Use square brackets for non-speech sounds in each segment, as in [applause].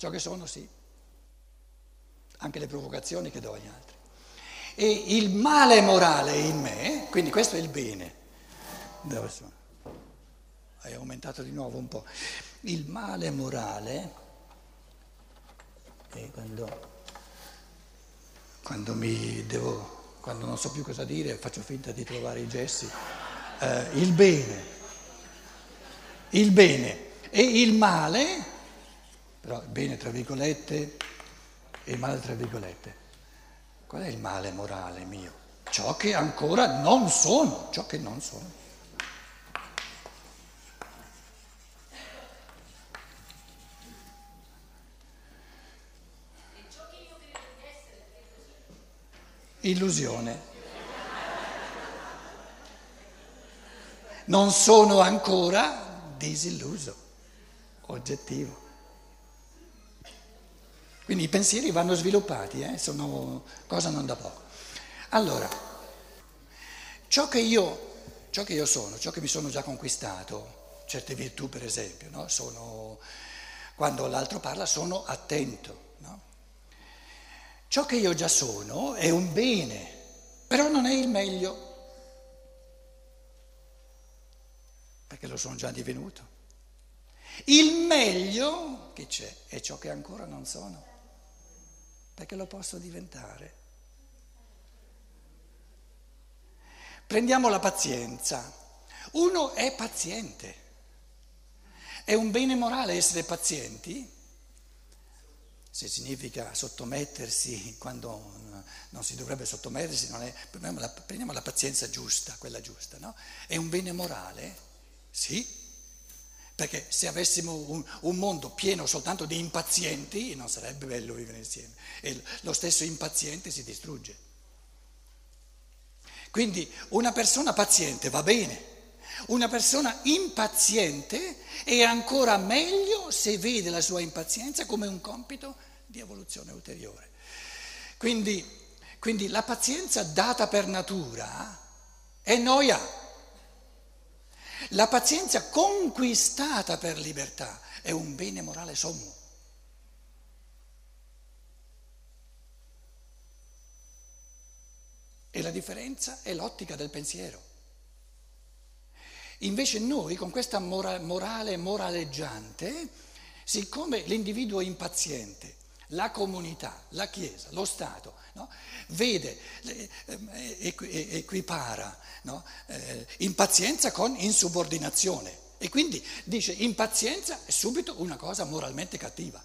ciò che sono sì, anche le provocazioni che do agli altri. E il male morale in me, quindi questo è il bene, dove sono? Hai aumentato di nuovo un po'. Il male morale, e quando, quando mi devo, quando non so più cosa dire, faccio finta di trovare i gessi, eh, il bene, il bene e il male, però bene tra virgolette e male tra virgolette. Qual è il male morale mio? Ciò che ancora non sono, ciò che non sono. Illusione. Non sono ancora disilluso, oggettivo. Quindi i pensieri vanno sviluppati, eh? sono cosa non da poco. Allora, ciò che, io, ciò che io sono, ciò che mi sono già conquistato, certe virtù per esempio, no? sono, quando l'altro parla sono attento. No? Ciò che io già sono è un bene, però non è il meglio, perché lo sono già divenuto. Il meglio che c'è è ciò che ancora non sono perché lo posso diventare. Prendiamo la pazienza. Uno è paziente. È un bene morale essere pazienti? Se significa sottomettersi quando non si dovrebbe sottomettersi, è, prendiamo, la, prendiamo la pazienza giusta, quella giusta, no? È un bene morale? Sì, perché se avessimo un, un, mondo pieno soltanto di impazienti non sarebbe bello vivere insieme e lo stesso impaziente si distrugge. Quindi una persona paziente va bene, una persona impaziente è ancora meglio se vede la sua impazienza come un compito di evoluzione ulteriore. Quindi, quindi la pazienza data per natura è noia. La pazienza conquistata per libertà è un bene morale sommo. E la differenza è l'ottica del pensiero. Invece noi con questa morale moraleggiante, siccome l'individuo è impaziente, la comunità, la Chiesa, lo Stato, no? vede, eh, equipara no? eh, impazienza con insubordinazione e quindi dice impazienza è subito una cosa moralmente cattiva.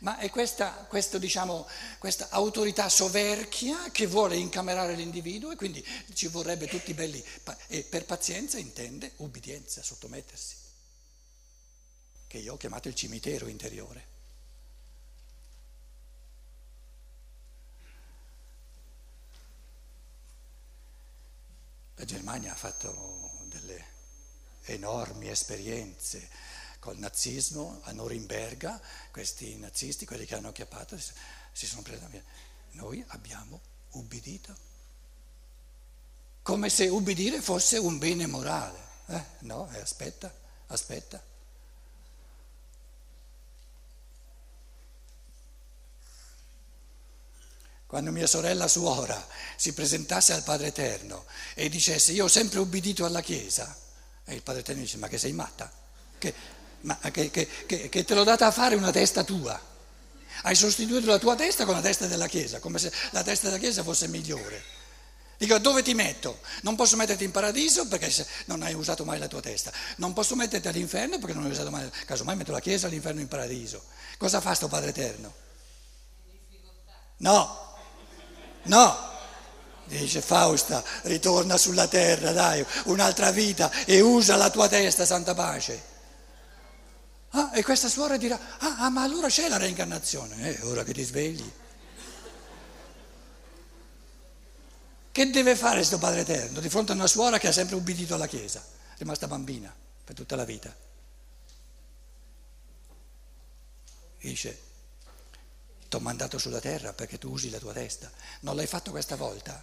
Ma è questa, questo, diciamo, questa autorità soverchia che vuole incamerare l'individuo e quindi ci vorrebbe tutti belli. E per pazienza intende ubbidienza, sottomettersi, che io ho chiamato il cimitero interiore. La Germania ha fatto delle enormi esperienze col nazismo a Norimberga, questi nazisti, quelli che hanno acchiappato, si sono presi via. Noi abbiamo ubbidito. Come se ubbidire fosse un bene morale. Eh? No, eh, aspetta, aspetta. Quando mia sorella suora si presentasse al Padre Eterno e dicesse io ho sempre ubbidito alla Chiesa, e il Padre Eterno dice ma che sei matta? Che, ma che, che, che te l'ho data a fare una testa tua? Hai sostituito la tua testa con la testa della Chiesa, come se la testa della Chiesa fosse migliore. Dico, dove ti metto? Non posso metterti in paradiso perché non hai usato mai la tua testa. Non posso metterti all'inferno perché non hai usato mai. Casomai metto la Chiesa, all'inferno in paradiso. Cosa fa sto Padre Eterno? No, No, dice Fausta, ritorna sulla terra, dai, un'altra vita e usa la tua testa, santa pace. Ah, e questa suora dirà, ah, ah, ma allora c'è la reincarnazione, eh, ora che ti svegli. Che deve fare questo Padre Eterno di fronte a una suora che ha sempre ubbidito alla Chiesa, rimasta bambina per tutta la vita? Dice, ti ho mandato sulla terra perché tu usi la tua testa. Non l'hai fatto questa volta?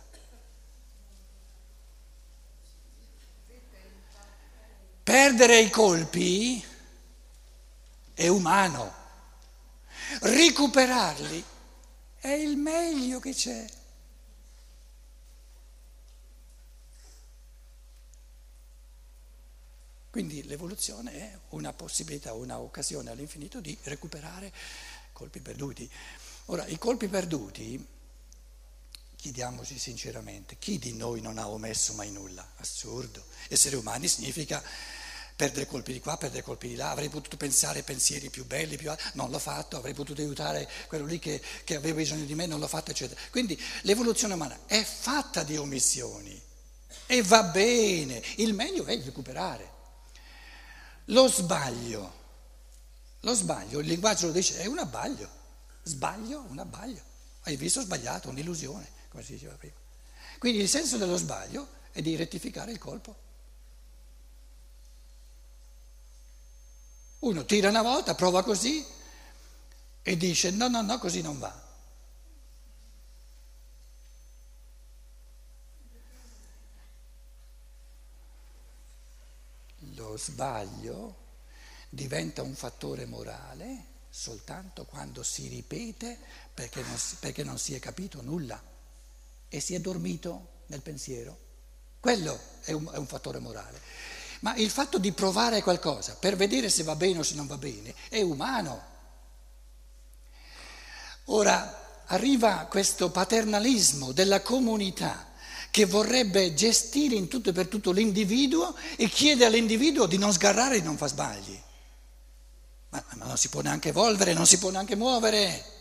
Perdere i colpi è umano. recuperarli è il meglio che c'è. Quindi l'evoluzione è una possibilità, una occasione all'infinito di recuperare colpi perduti. Ora, i colpi perduti, chiediamoci sinceramente, chi di noi non ha omesso mai nulla? Assurdo. Essere umani significa perdere colpi di qua, perdere colpi di là, avrei potuto pensare pensieri più belli, più altri, non l'ho fatto, avrei potuto aiutare quello lì che, che aveva bisogno di me, non l'ho fatto, eccetera. Quindi l'evoluzione umana è fatta di omissioni e va bene, il meglio è recuperare. Lo sbaglio, lo sbaglio, il linguaggio lo dice, è un abbaglio, sbaglio, un abbaglio, hai visto sbagliato, un'illusione, come si diceva prima. Quindi il senso dello sbaglio è di rettificare il colpo. Uno tira una volta, prova così e dice no, no, no, così non va. Lo sbaglio diventa un fattore morale soltanto quando si ripete perché non si, perché non si è capito nulla e si è dormito nel pensiero. Quello è un, è un fattore morale. Ma il fatto di provare qualcosa per vedere se va bene o se non va bene è umano. Ora arriva questo paternalismo della comunità che vorrebbe gestire in tutto e per tutto l'individuo e chiede all'individuo di non sgarrare e non fare sbagli. Ma, ma non si può neanche evolvere, non si può neanche muovere.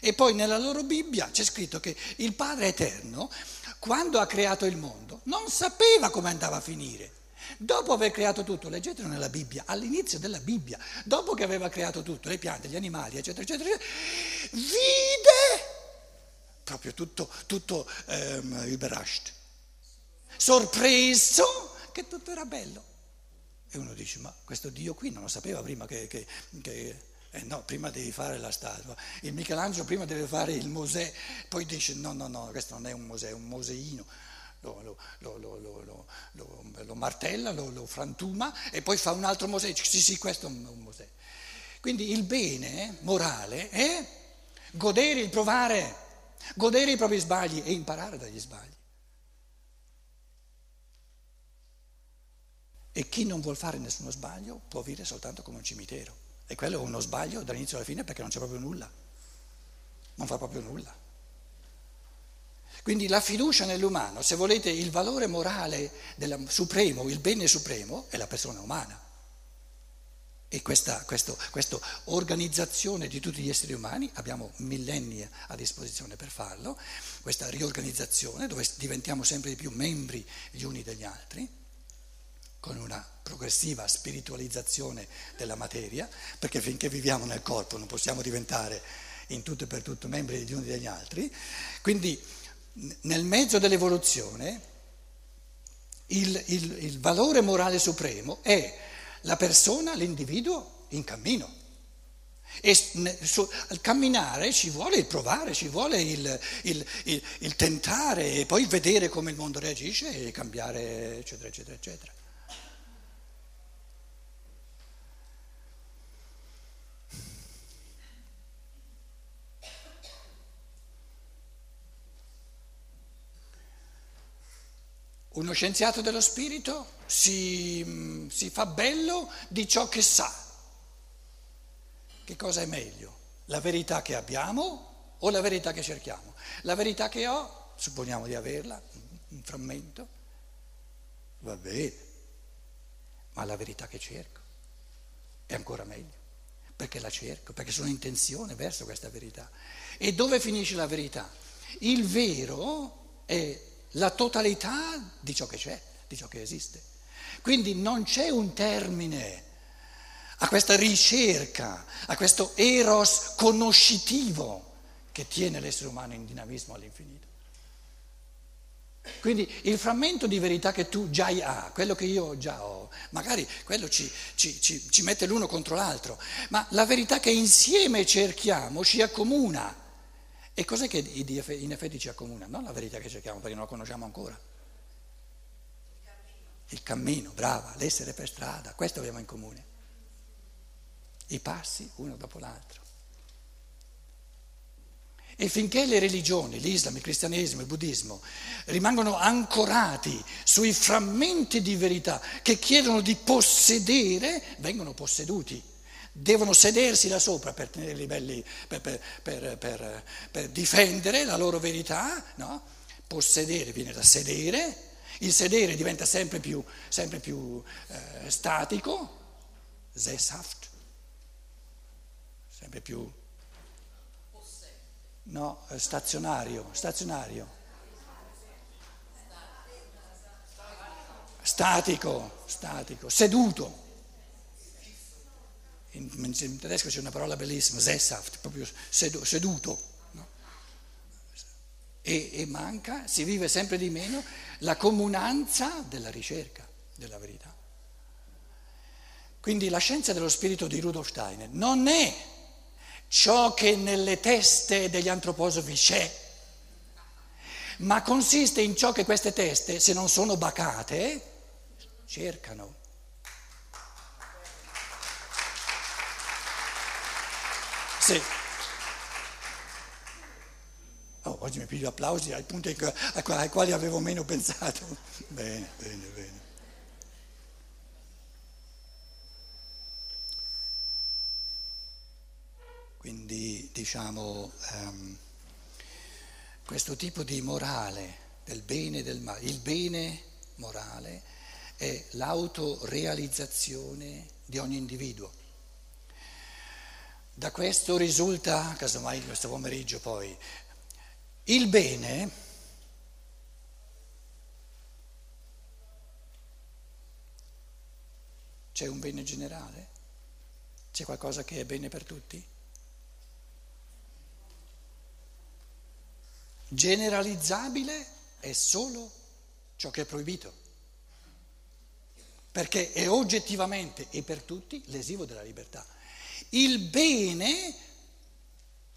E poi nella loro Bibbia c'è scritto che il Padre Eterno quando ha creato il mondo, non sapeva come andava a finire. Dopo aver creato tutto, leggetelo nella Bibbia, all'inizio della Bibbia, dopo che aveva creato tutto, le piante, gli animali, eccetera, eccetera, eccetera vide proprio tutto, tutto um, überrascht, sorpreso che tutto era bello. E uno dice, ma questo Dio qui non lo sapeva prima che, che, che eh no, prima devi fare la statua. Il Michelangelo prima deve fare il Mosè, poi dice no, no, no, questo non è un Mosè, è un Moseino. Lo, lo, lo, lo, martella, lo, frantuma e poi fa un altro Mosè, sì, sì, questo è un Mosè. Quindi il bene morale è godere il provare, godere i propri sbagli e imparare dagli sbagli. E chi non vuol fare nessuno sbaglio può vivere soltanto come un cimitero. E quello è uno sbaglio dall'inizio alla fine perché non c'è proprio nulla, non fa proprio nulla. Quindi la fiducia nell'umano, se volete, il valore morale della, supremo, il bene supremo è la persona umana. E questa, questo, questa organizzazione di tutti gli esseri umani, abbiamo millenni a disposizione per farlo, questa riorganizzazione dove diventiamo sempre di più membri gli uni degli altri con una progressiva spiritualizzazione della materia, perché finché viviamo nel corpo non possiamo diventare in tutto e per tutto membri degli uni degli altri. Quindi nel mezzo dell'evoluzione il, il, il valore morale supremo è la persona, l'individuo in cammino. E su, al camminare ci vuole il provare, ci vuole il, il, il, il, tentare e poi vedere come il mondo reagisce e cambiare, eccetera, eccetera, eccetera. Uno scienziato dello spirito si, si, fa bello di ciò che sa. Che cosa è meglio? La verità che abbiamo o la verità che cerchiamo? La verità che ho, supponiamo di averla, un frammento, va bene, ma la verità che cerco è ancora meglio, perché la cerco, perché sono in tensione verso questa verità. E dove finisce la verità? Il vero è la totalità di ciò che c'è, di ciò che esiste. Quindi non c'è un termine a questa ricerca, a questo eros conoscitivo che tiene l'essere umano in dinamismo all'infinito. Quindi il frammento di verità che tu già hai, quello che io già ho, magari quello ci, ci, ci, ci mette l'uno contro l'altro, ma la verità che insieme cerchiamo ci accomuna. E cos'è che in effetti ci accomuna? Non la verità che cerchiamo perché non la conosciamo ancora. Il cammino, brava, l'essere per strada, questo abbiamo in comune. i passi uno dopo l'altro. E finché le religioni, l'Islam, il cristianesimo, il buddismo, rimangono ancorati sui frammenti di verità che chiedono di possedere, vengono posseduti. Devono sedersi là sopra per, belli, per, per, per difendere la loro verità, no? possedere viene da sedere, il sedere diventa sempre più, sempre più eh, statico, Sesshaft, sempre più no, eh, stazionario, stazionario. Statico, statico, seduto. In, in, tedesco c'è una parola bellissima, Sesshaft, proprio seduto. No? E, e manca, si vive sempre di meno, la comunanza della ricerca della verità. Quindi la scienza dello spirito di Rudolf Steiner non è ciò che nelle teste degli antroposofi c'è, ma consiste in ciò che queste teste, se non sono bacate, cercano. Sì. Oh, oggi mi piglio applausi ai punti ai quali avevo meno pensato. [laughs] Bene, bene, bene. Quindi diciamo um, questo tipo di morale del bene e del male, il bene morale è l'autorealizzazione di ogni individuo. Da questo risulta, casomai questo pomeriggio poi, il bene c'è un bene generale? C'è qualcosa che è bene per tutti? generalizzabile è solo ciò che è proibito, perché è oggettivamente e per tutti lesivo della libertà. Il bene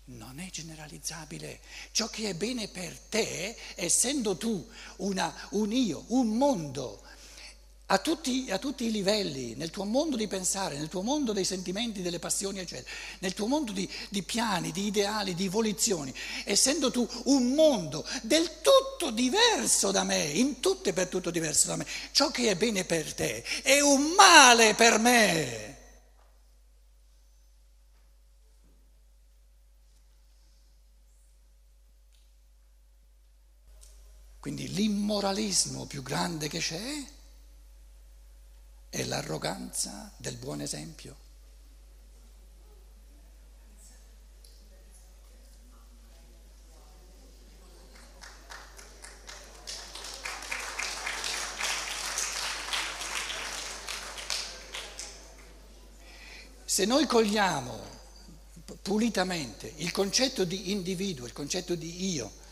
non è generalizzabile, ciò che è bene per te, essendo tu una, un io, un mondo a tutti, a tutti, i livelli, nel tuo mondo di pensare, nel tuo mondo dei sentimenti, delle passioni, eccetera, nel tuo mondo di, di piani, di ideali, di volizioni, essendo tu un mondo del tutto diverso da me, in tutto e per tutto diverso da me, ciò che è bene per te è un male per me. Quindi l'immoralismo più grande che c'è è l'arroganza del buon esempio. Se noi cogliamo pulitamente il concetto di individuo, il concetto di io,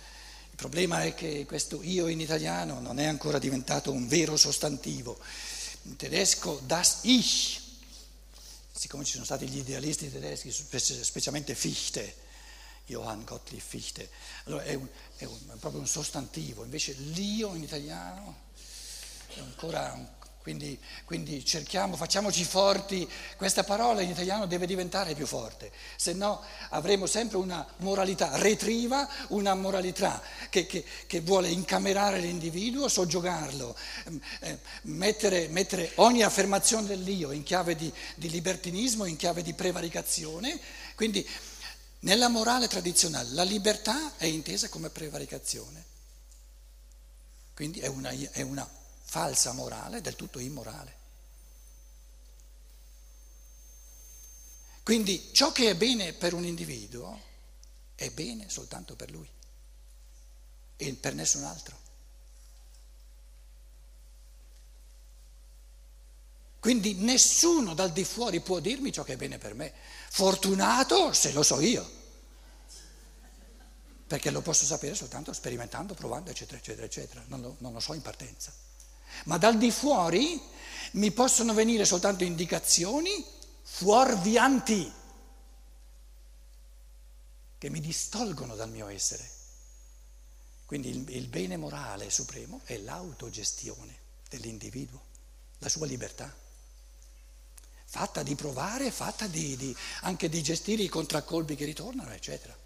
il problema è che questo io in italiano non è ancora diventato un vero sostantivo. In tedesco das Ich, siccome ci sono stati gli idealisti tedeschi, specialmente Fichte, Johann Gottlieb Fichte, allora è, un, è, un, è proprio un sostantivo, invece l'io in italiano è ancora un quindi, quindi, cerchiamo, facciamoci forti, questa parola in italiano deve diventare più forte, se no avremo sempre una moralità retriva, una moralità che, che, che vuole incamerare l'individuo, soggiogarlo, ehm, eh, mettere, mettere, ogni affermazione dell'io in chiave di, di libertinismo, in chiave di prevaricazione. Quindi nella morale tradizionale la libertà è intesa come prevaricazione, quindi è una, è una falsa morale, del tutto immorale. Quindi ciò che è bene per un individuo è bene soltanto per lui e per nessun altro. Quindi nessuno dal di fuori può dirmi ciò che è bene per me. Fortunato se lo so io, perché lo posso sapere soltanto sperimentando, provando, eccetera, eccetera, eccetera. Non lo, non lo so in partenza ma dal di fuori mi possono venire soltanto indicazioni fuorvianti che mi distolgono dal mio essere. Quindi il, il bene morale supremo è l'autogestione dell'individuo, la sua libertà. fatta di provare, fatta di, di, anche di gestire i contraccolpi che ritornano, eccetera.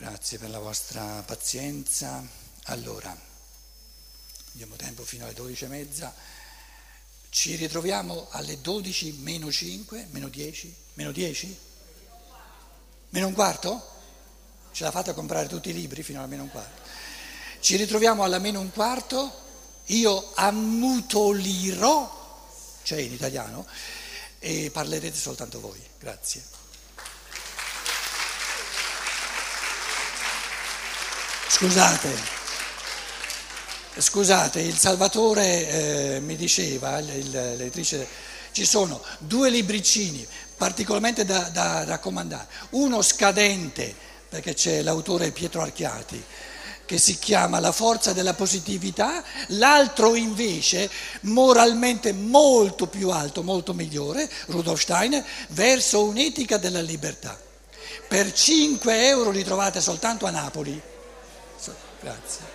Grazie per la vostra pazienza. Allora, abbiamo tempo fino alle 12.30. Ci ritroviamo alle 12 meno 5, meno 10, meno 10? Meno un quarto? Ce l'ha fatta comprare tutti i libri fino alla meno un quarto. Ci ritroviamo alla meno un quarto, io ammutolirò, cioè in italiano, e parlerete soltanto voi. Grazie. Scusate, scusate, il Salvatore eh, mi diceva, l'editrice, ci sono due libricini particolarmente da, da raccomandare, uno scadente, perché c'è l'autore Pietro Archiati, che si chiama La forza della positività, l'altro invece moralmente molto più alto, molto migliore, Rudolf Steiner, verso un'etica della libertà. Per 5 euro li trovate soltanto a Napoli. Grazie.